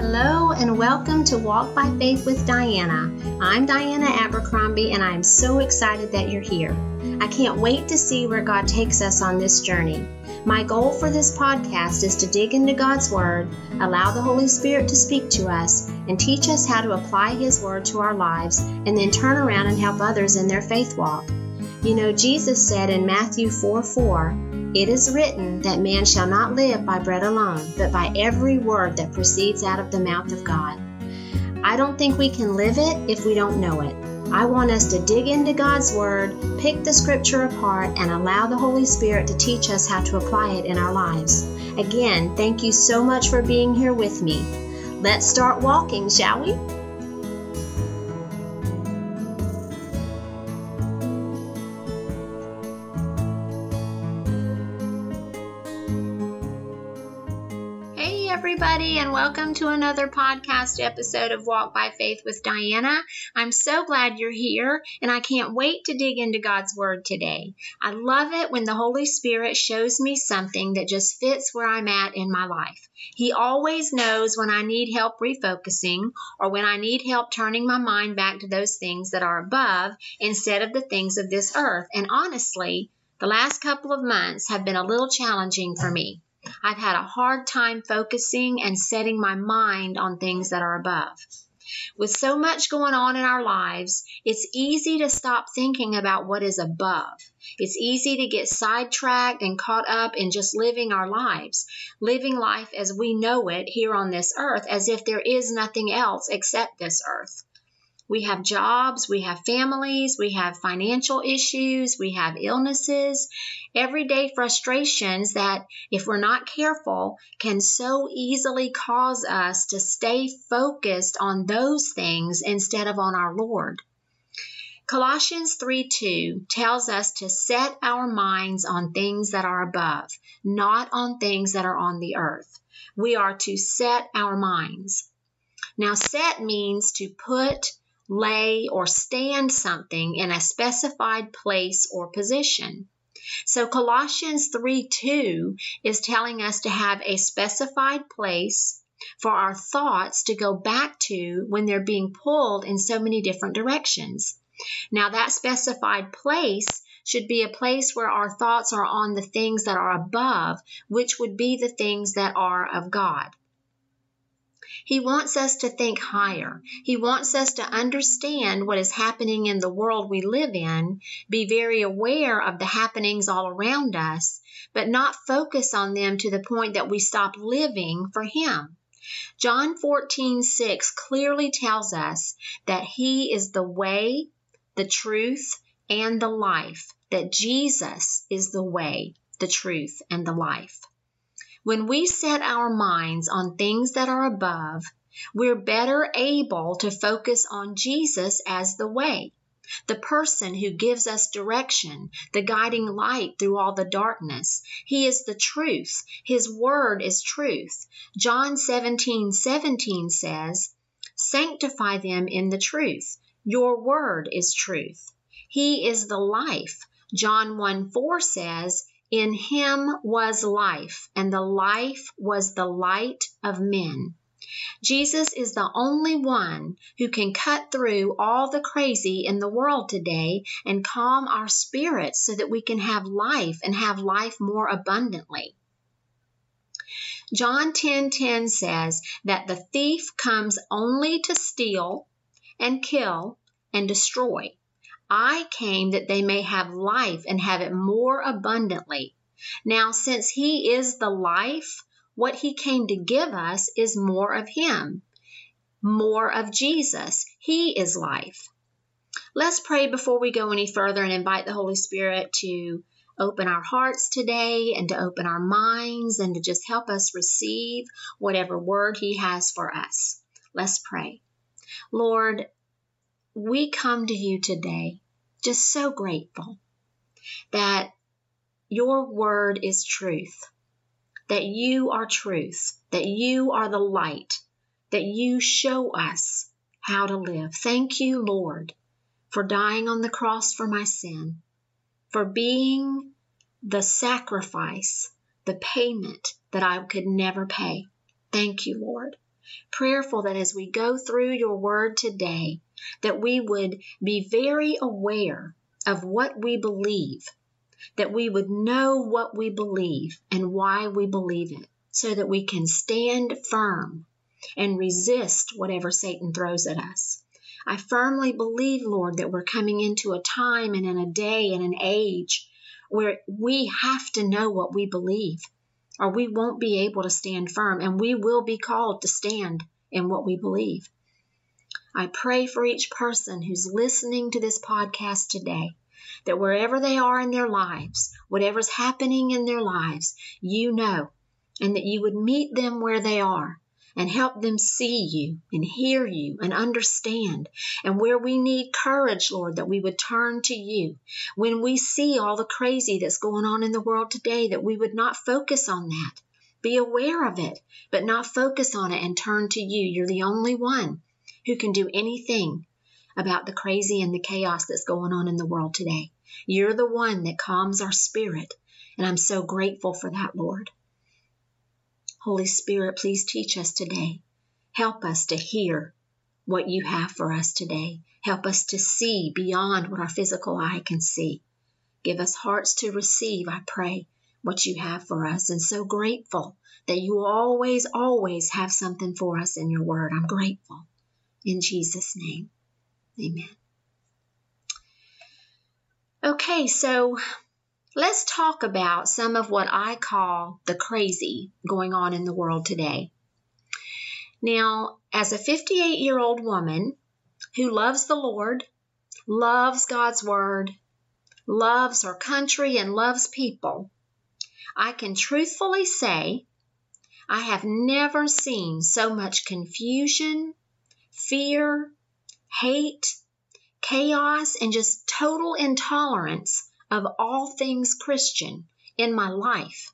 Hello and welcome to Walk by Faith with Diana. I'm Diana Abercrombie and I'm so excited that you're here. I can't wait to see where God takes us on this journey. My goal for this podcast is to dig into God's Word, allow the Holy Spirit to speak to us, and teach us how to apply His Word to our lives, and then turn around and help others in their faith walk. You know, Jesus said in Matthew 4 4, It is written that man shall not live by bread alone, but by every word that proceeds out of the mouth of God. I don't think we can live it if we don't know it. I want us to dig into God's Word, pick the Scripture apart, and allow the Holy Spirit to teach us how to apply it in our lives. Again, thank you so much for being here with me. Let's start walking, shall we? Everybody, and welcome to another podcast episode of Walk by Faith with Diana. I'm so glad you're here, and I can't wait to dig into God's Word today. I love it when the Holy Spirit shows me something that just fits where I'm at in my life. He always knows when I need help refocusing or when I need help turning my mind back to those things that are above instead of the things of this earth. And honestly, the last couple of months have been a little challenging for me. I've had a hard time focusing and setting my mind on things that are above. With so much going on in our lives, it's easy to stop thinking about what is above. It's easy to get sidetracked and caught up in just living our lives, living life as we know it here on this earth, as if there is nothing else except this earth. We have jobs, we have families, we have financial issues, we have illnesses, everyday frustrations that, if we're not careful, can so easily cause us to stay focused on those things instead of on our Lord. Colossians 3 2 tells us to set our minds on things that are above, not on things that are on the earth. We are to set our minds. Now, set means to put lay, or stand something in a specified place or position. So Colossians 3 2 is telling us to have a specified place for our thoughts to go back to when they're being pulled in so many different directions. Now, that specified place should be a place where our thoughts are on the things that are above, which would be the things that are of God. He wants us to think higher. He wants us to understand what is happening in the world we live in, be very aware of the happenings all around us, but not focus on them to the point that we stop living for Him. John 14, 6 clearly tells us that He is the way, the truth, and the life, that Jesus is the way, the truth, and the life. When we set our minds on things that are above, we're better able to focus on Jesus as the way, the person who gives us direction, the guiding light through all the darkness. He is the truth. His word is truth. John 17 17 says, Sanctify them in the truth. Your word is truth. He is the life. John 1 4 says, in him was life, and the life was the light of men. Jesus is the only one who can cut through all the crazy in the world today and calm our spirits so that we can have life and have life more abundantly. John 10:10 10, 10 says that the thief comes only to steal and kill and destroy. I came that they may have life and have it more abundantly. Now, since He is the life, what He came to give us is more of Him, more of Jesus. He is life. Let's pray before we go any further and invite the Holy Spirit to open our hearts today and to open our minds and to just help us receive whatever word He has for us. Let's pray. Lord, we come to you today just so grateful that your word is truth, that you are truth, that you are the light, that you show us how to live. Thank you, Lord, for dying on the cross for my sin, for being the sacrifice, the payment that I could never pay. Thank you, Lord. Prayerful that as we go through your word today, that we would be very aware of what we believe, that we would know what we believe and why we believe it, so that we can stand firm and resist whatever Satan throws at us. I firmly believe, Lord, that we're coming into a time and in a day and an age where we have to know what we believe, or we won't be able to stand firm, and we will be called to stand in what we believe. I pray for each person who's listening to this podcast today that wherever they are in their lives, whatever's happening in their lives, you know, and that you would meet them where they are and help them see you and hear you and understand. And where we need courage, Lord, that we would turn to you. When we see all the crazy that's going on in the world today, that we would not focus on that. Be aware of it, but not focus on it and turn to you. You're the only one who can do anything about the crazy and the chaos that's going on in the world today. You're the one that calms our spirit. And I'm so grateful for that, Lord. Holy Spirit, please teach us today. Help us to hear what you have for us today. Help us to see beyond what our physical eye can see. Give us hearts to receive, I pray, what you have for us. And so grateful that you always, always have something for us in your word. I'm grateful. In Jesus' name, amen. Okay, so Let's talk about some of what I call the crazy going on in the world today. Now, as a 58 year old woman who loves the Lord, loves God's Word, loves her country, and loves people, I can truthfully say I have never seen so much confusion, fear, hate, chaos, and just total intolerance of all things Christian in my life.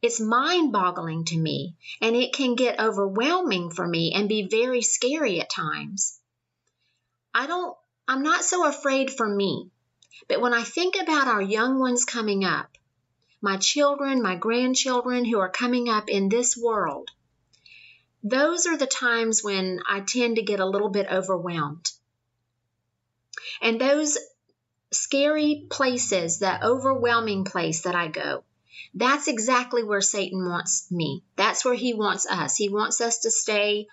It's mind boggling to me, and it can get overwhelming for me and be very scary at times. I don't, I'm not so afraid for me, but when I think about our young ones coming up, my children, my grandchildren who are coming up in this world, those are the times when I tend to get a little bit overwhelmed. And those scary places, that overwhelming place that I go, that's exactly where Satan wants me. That's where he wants us. He wants us to stay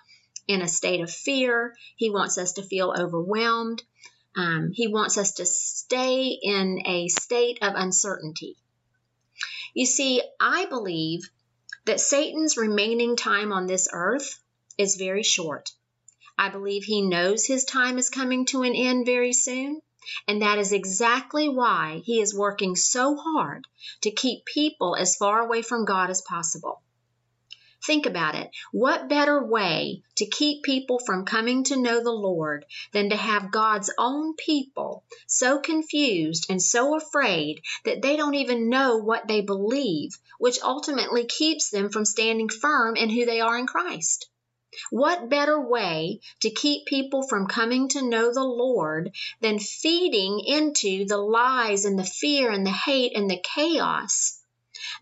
in a state of fear. He wants us to feel overwhelmed. Um, he wants us to stay in a state of uncertainty. You see, I believe that Satan's remaining time on this earth is very short. I believe he knows his time is coming to an end very soon. And that is exactly why he is working so hard to keep people as far away from God as possible. Think about it. What better way to keep people from coming to know the Lord than to have God's own people so confused and so afraid that they don't even know what they believe, which ultimately keeps them from standing firm in who they are in Christ? What better way to keep people from coming to know the Lord than feeding into the lies and the fear and the hate and the chaos?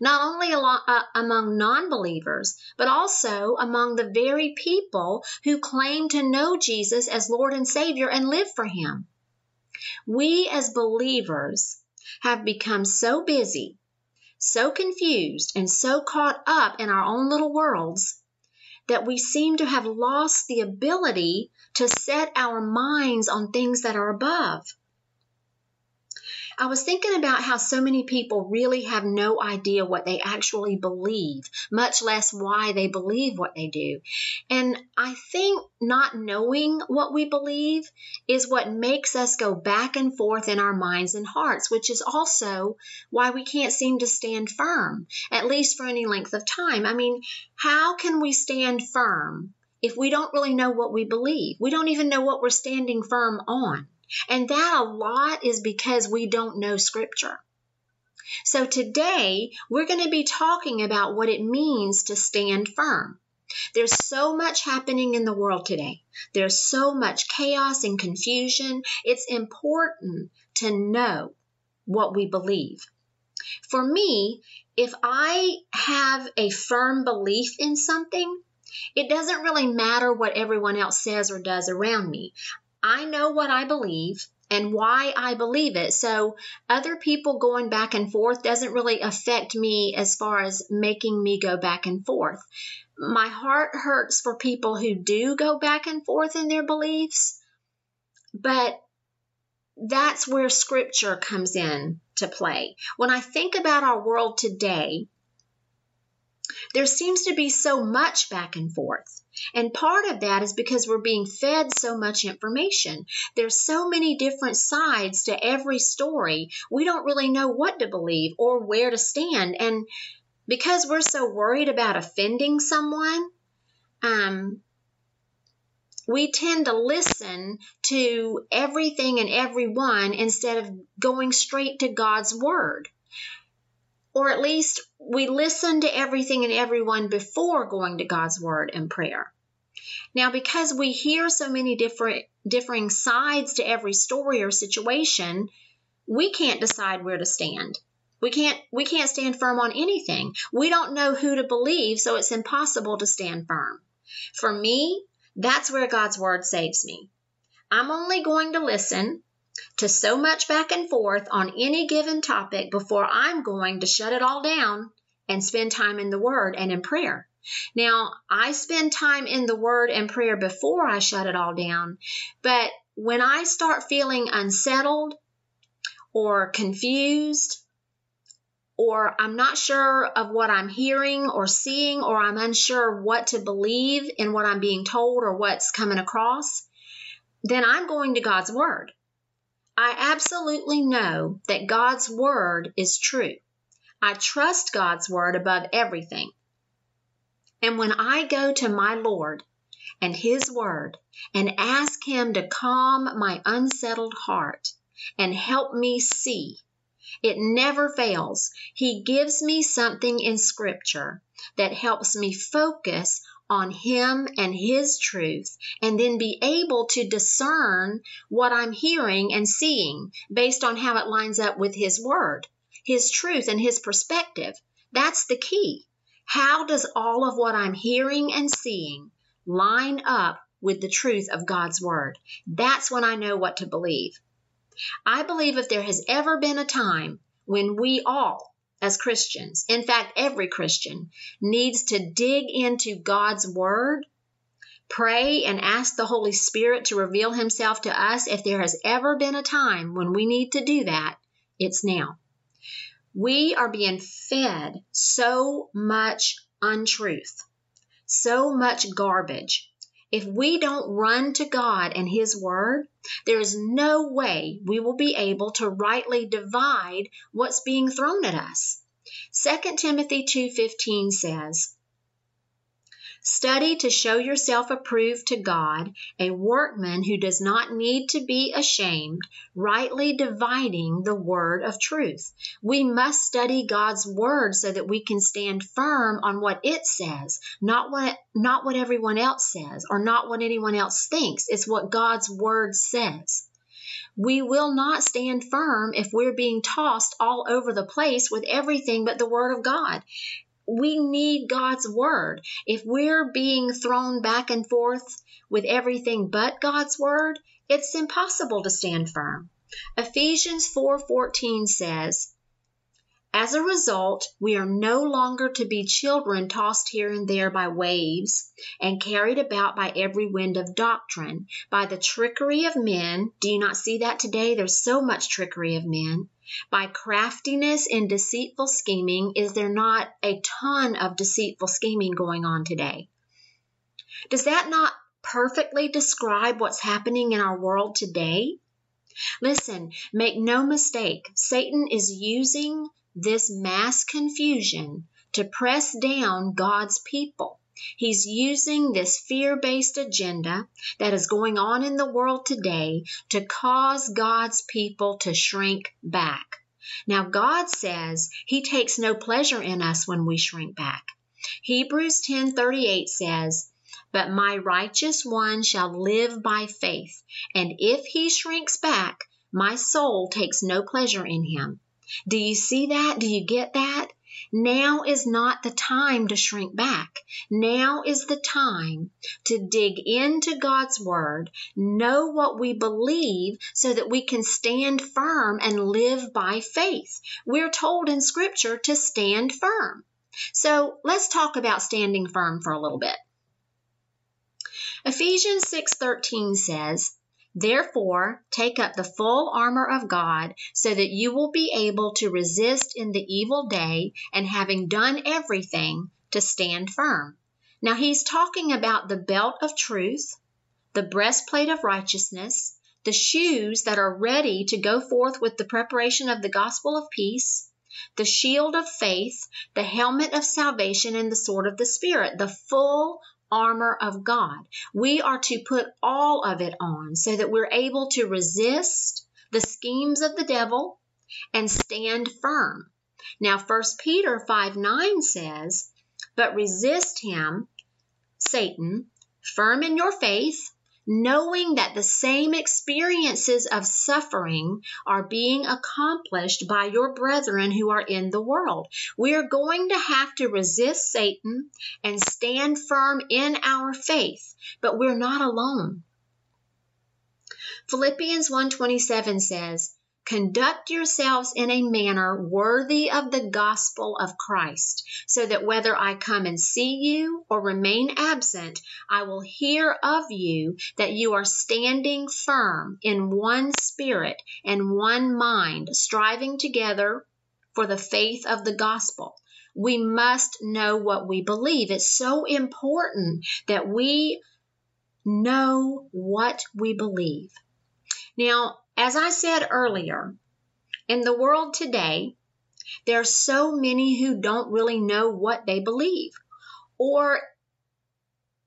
Not only uh, among non believers, but also among the very people who claim to know Jesus as Lord and Savior and live for Him. We as believers have become so busy, so confused, and so caught up in our own little worlds that we seem to have lost the ability to set our minds on things that are above. I was thinking about how so many people really have no idea what they actually believe, much less why they believe what they do. And I think not knowing what we believe is what makes us go back and forth in our minds and hearts, which is also why we can't seem to stand firm, at least for any length of time. I mean, how can we stand firm if we don't really know what we believe? We don't even know what we're standing firm on. And that a lot is because we don't know Scripture. So today, we're going to be talking about what it means to stand firm. There's so much happening in the world today. There's so much chaos and confusion. It's important to know what we believe. For me, if I have a firm belief in something, It doesn't really matter what everyone else says or does around me. I know what I believe and why I believe it. So other people going back and forth doesn't really affect me as far as making me go back and forth. My heart hurts for people who do go back and forth in their beliefs, but that's where scripture comes in to play. When I think about our world today, there seems to be so much back and forth. And part of that is because we're being fed so much information. There's so many different sides to every story. We don't really know what to believe or where to stand. And because we're so worried about offending someone, um, we tend to listen to everything and everyone instead of going straight to God's word or at least we listen to everything and everyone before going to God's word and prayer. Now, because we hear so many different differing sides to every story or situation, we can't decide where to stand. We can't we can't stand firm on anything. We don't know who to believe, so it's impossible to stand firm. For me, that's where God's word saves me. I'm only going to listen to so much back and forth on any given topic before I'm going to shut it all down and spend time in the Word and in prayer. Now, I spend time in the Word and prayer before I shut it all down, but when I start feeling unsettled or confused, or I'm not sure of what I'm hearing or seeing, or I'm unsure what to believe in what I'm being told or what's coming across, then I'm going to God's Word. I absolutely know that God's Word is true. I trust God's Word above everything. And when I go to my Lord and His Word and ask Him to calm my unsettled heart and help me see, it never fails. He gives me something in Scripture that helps me focus on Him and His truth, and then be able to discern what I'm hearing and seeing based on how it lines up with His Word, His truth, and His perspective. That's the key. How does all of what I'm hearing and seeing line up with the truth of God's Word? That's when I know what to believe. I believe if there has ever been a time when we all, as Christians. In fact, every Christian needs to dig into God's Word, pray, and ask the Holy Spirit to reveal Himself to us. If there has ever been a time when we need to do that, it's now. We are being fed so much untruth, so much garbage. If we don't run to God and His Word, there is no way we will be able to rightly divide what's being thrown at us. 2 Timothy 2:15 says, Study to show yourself approved to God, a workman who does not need to be ashamed, rightly dividing the word of truth. We must study God's word so that we can stand firm on what it says, not what not what everyone else says or not what anyone else thinks. It's what God's word says. We will not stand firm if we're being tossed all over the place with everything but the word of God we need God's word. If we're being thrown back and forth with everything but God's word, it's impossible to stand firm. Ephesians 4:14 says, as a result, we are no longer to be children tossed here and there by waves and carried about by every wind of doctrine, by the trickery of men. Do you not see that today? There's so much trickery of men. By craftiness and deceitful scheming, is there not a ton of deceitful scheming going on today? Does that not perfectly describe what's happening in our world today? Listen, make no mistake, Satan is using this mass confusion to press down God's people. He's using this fear based agenda that is going on in the world today to cause God's people to shrink back. Now, God says He takes no pleasure in us when we shrink back. Hebrews 10:38 says, "But my righteous one shall live by faith, and if he shrinks back, my soul takes no pleasure in him." Do you see that? Do you get that? Now is not the time to shrink back. Now is the time to dig into God's Word, know what we believe so that we can stand firm and live by faith. We're told in Scripture to stand firm. So let's talk about standing firm for a little bit. Ephesians 6:13 says, Therefore, take up the full armor of God so that you will be able to resist in the evil day and having done everything to stand firm. Now, he's talking about the belt of truth, the breastplate of righteousness, the shoes that are ready to go forth with the preparation of the gospel of peace, the shield of faith, the helmet of salvation, and the sword of the Spirit, the full armor of God. We are to put all of it on so that we're able to resist the schemes of the devil and stand firm. Now, 1 Peter 5 9 says, But resist him, Satan, firm in your faith, knowing that the same experiences of suffering are being accomplished by your brethren who are in the world. We are going to have to resist Satan and stand firm in our faith, but we're not alone. Philippians 1:27 says, Conduct yourselves in a manner worthy of the gospel of Christ, so that whether I come and see you or remain absent, I will hear of you that you are standing firm in one spirit and one mind, striving together for the faith of the gospel. We must know what we believe. It's so important that we know what we believe. Now, as I said earlier, in the world today, there are so many who don't really know what they believe. Or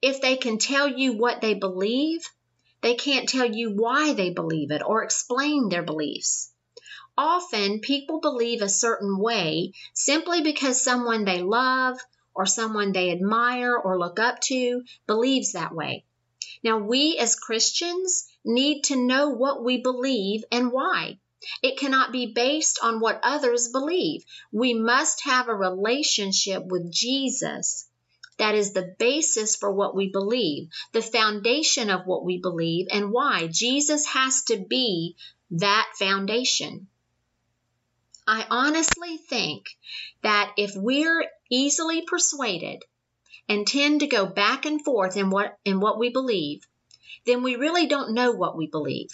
if they can tell you what they believe, they can't tell you why they believe it or explain their beliefs. Often people believe a certain way simply because someone they love or someone they admire or look up to believes that way. Now, we as Christians need to know what we believe and why. It cannot be based on what others believe. We must have a relationship with Jesus. That is the basis for what we believe, the foundation of what we believe, and why. Jesus has to be that foundation. I honestly think that if we're easily persuaded and tend to go back and forth in what in what we believe, then we really don't know what we believe.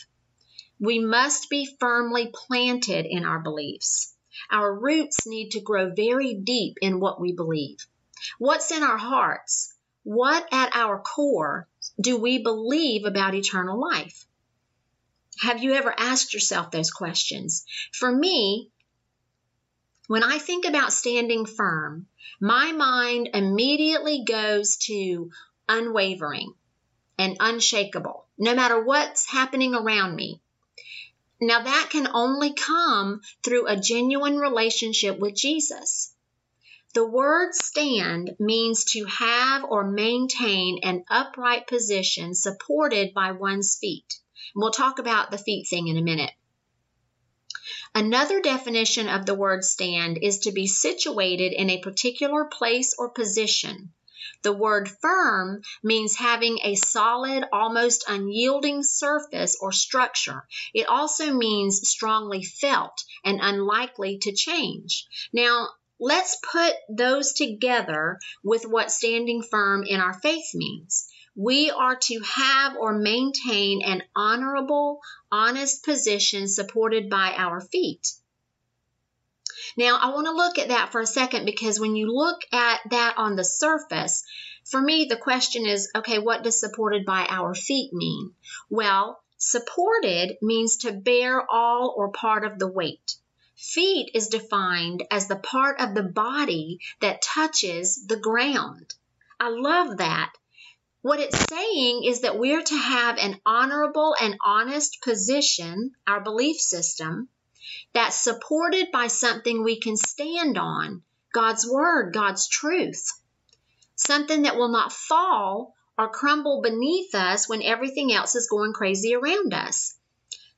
We must be firmly planted in our beliefs. Our roots need to grow very deep in what we believe. What's in our hearts? What at our core do we believe about eternal life? Have you ever asked yourself those questions? For me, when I think about standing firm, my mind immediately goes to unwavering and unshakable, no matter what's happening around me. Now, that can only come through a genuine relationship with Jesus. The word stand means to have or maintain an upright position supported by one's feet. We'll talk about the feet thing in a minute. Another definition of the word stand is to be situated in a particular place or position. The word firm means having a solid, almost unyielding surface or structure. It also means strongly felt and unlikely to change. Now, let's put those together with what standing firm in our faith means. We are to have or maintain an honorable, honest position supported by our feet. Now, I want to look at that for a second because when you look at that on the surface, for me, the question is okay, what does supported by our feet mean? Well, supported means to bear all or part of the weight. Feet is defined as the part of the body that touches the ground. I love that what it's saying is that we're to have an honorable and honest position, our belief system, that's supported by something we can stand on God's Word, God's truth. Something that will not fall or crumble beneath us when everything else is going crazy around us.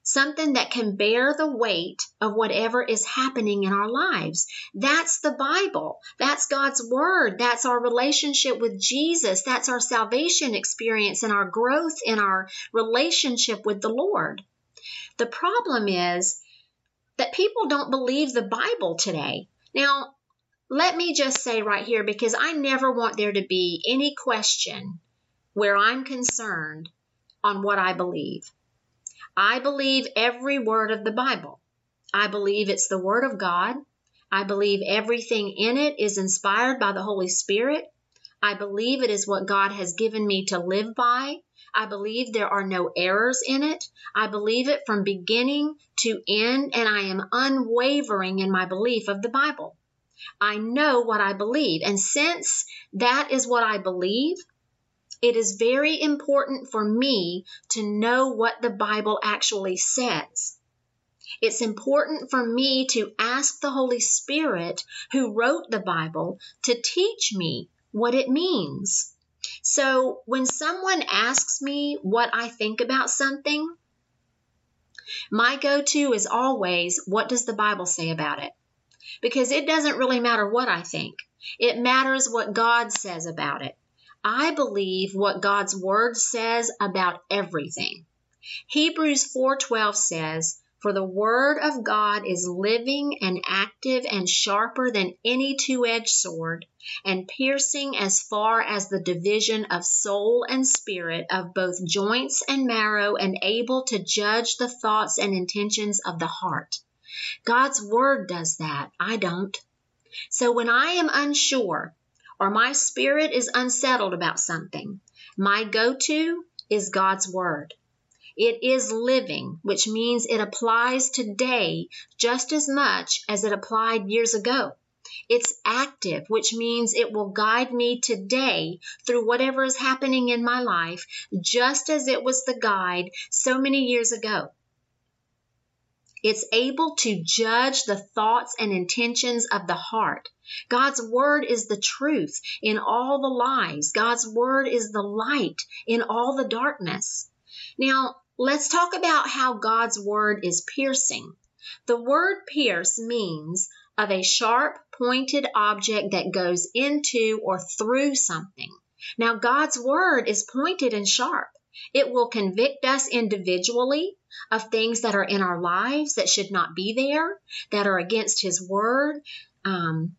Something that can bear the weight of whatever is happening in our lives. That's the Bible. That's God's Word. That's our relationship with Jesus. That's our salvation experience and our growth in our relationship with the Lord. The problem is that people don't believe the Bible today. Now, let me just say right here, because I never want there to be any question where I'm concerned on what I believe. I believe every word of the Bible. I believe it's the Word of God. I believe everything in it is inspired by the Holy Spirit. I believe it is what God has given me to live by. I believe there are no errors in it. I believe it from beginning to end, and I am unwavering in my belief of the Bible. I know what I believe. And since that is what I believe, it is very important for me to know what the Bible actually says. It's important for me to ask the Holy Spirit who wrote the Bible to teach me what it means. So when someone asks me what I think about something, my go to is always, what does the Bible say about it? Because it doesn't really matter what I think, it matters what God says about it. I believe what God's word says about everything. Hebrews 4:12 says, "For the word of God is living and active and sharper than any two-edged sword, and piercing as far as the division of soul and spirit, of both joints and marrow, and able to judge the thoughts and intentions of the heart." God's word does that. I don't. So when I am unsure, or my spirit is unsettled about something, my go to is God's Word. It is living, which means it applies today just as much as it applied years ago. It's active, which means it will guide me today through whatever is happening in my life, just as it was the guide so many years ago. It's able to judge the thoughts and intentions of the heart. God's word is the truth in all the lies. God's word is the light in all the darkness. Now, let's talk about how God's word is piercing. The word pierce means of a sharp, pointed object that goes into or through something. Now, God's word is pointed and sharp. It will convict us individually of things that are in our lives that should not be there, that are against His Word. Um,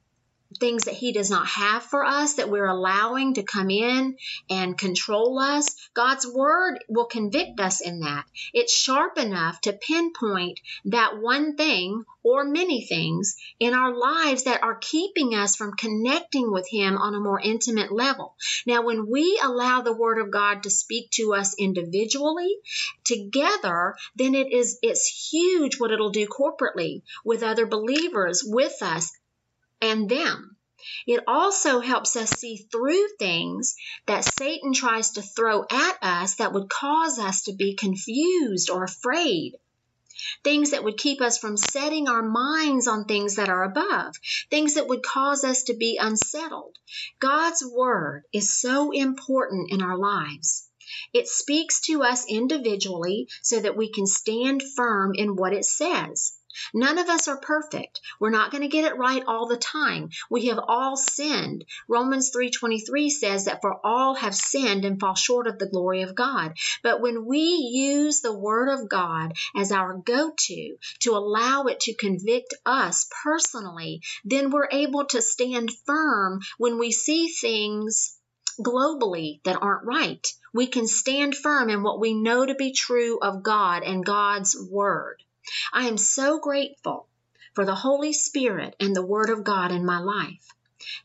things that He does not have for us that we're allowing to come in and control us, God's Word will convict us in that. It's sharp enough to pinpoint that one thing or many things in our lives that are keeping us from connecting with Him on a more intimate level. Now, when we allow the Word of God to speak to us individually, together, then it is it's huge what it'll do corporately with other believers with us and them. It also helps us see through things that Satan tries to throw at us that would cause us to be confused or afraid. Things that would keep us from setting our minds on things that are above, things that would cause us to be unsettled. God's Word is so important in our lives. It speaks to us individually so that we can stand firm in what it says. None of us are perfect. We're not going to get it right all the time. We have all sinned. Romans 3:23 says that for all have sinned and fall short of the glory of God. But when we use the word of God as our go-to to allow it to convict us personally, then we're able to stand firm when we see things globally that aren't right. We can stand firm in what we know to be true of God and God's word. I am so grateful for the Holy Spirit and the Word of God in my life.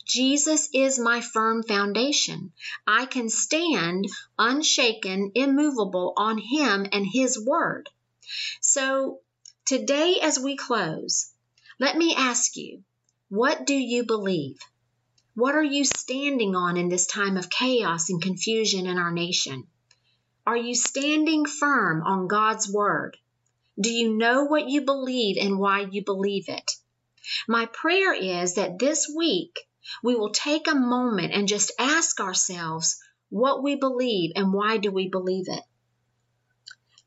Jesus is my firm foundation. I can stand unshaken, immovable on Him and His Word. So, today as we close, let me ask you what do you believe? What are you standing on in this time of chaos and confusion in our nation? Are you standing firm on God's Word? Do you know what you believe and why you believe it? My prayer is that this week we will take a moment and just ask ourselves what we believe and why do we believe it?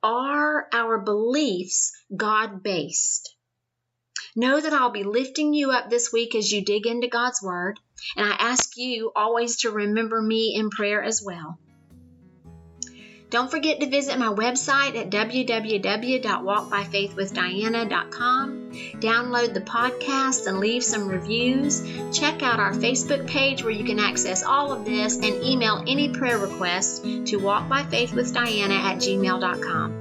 Are our beliefs God based? Know that I'll be lifting you up this week as you dig into God's Word, and I ask you always to remember me in prayer as well. Don't forget to visit my website at www.walkbyfaithwithdiana.com. Download the podcast and leave some reviews. Check out our Facebook page where you can access all of this and email any prayer requests to walkbyfaithwithdiana at gmail.com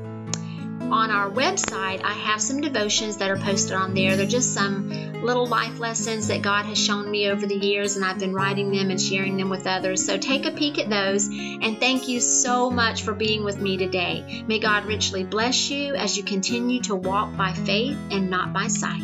on our website, I have some devotions that are posted on there. They're just some little life lessons that God has shown me over the years, and I've been writing them and sharing them with others. So take a peek at those, and thank you so much for being with me today. May God richly bless you as you continue to walk by faith and not by sight.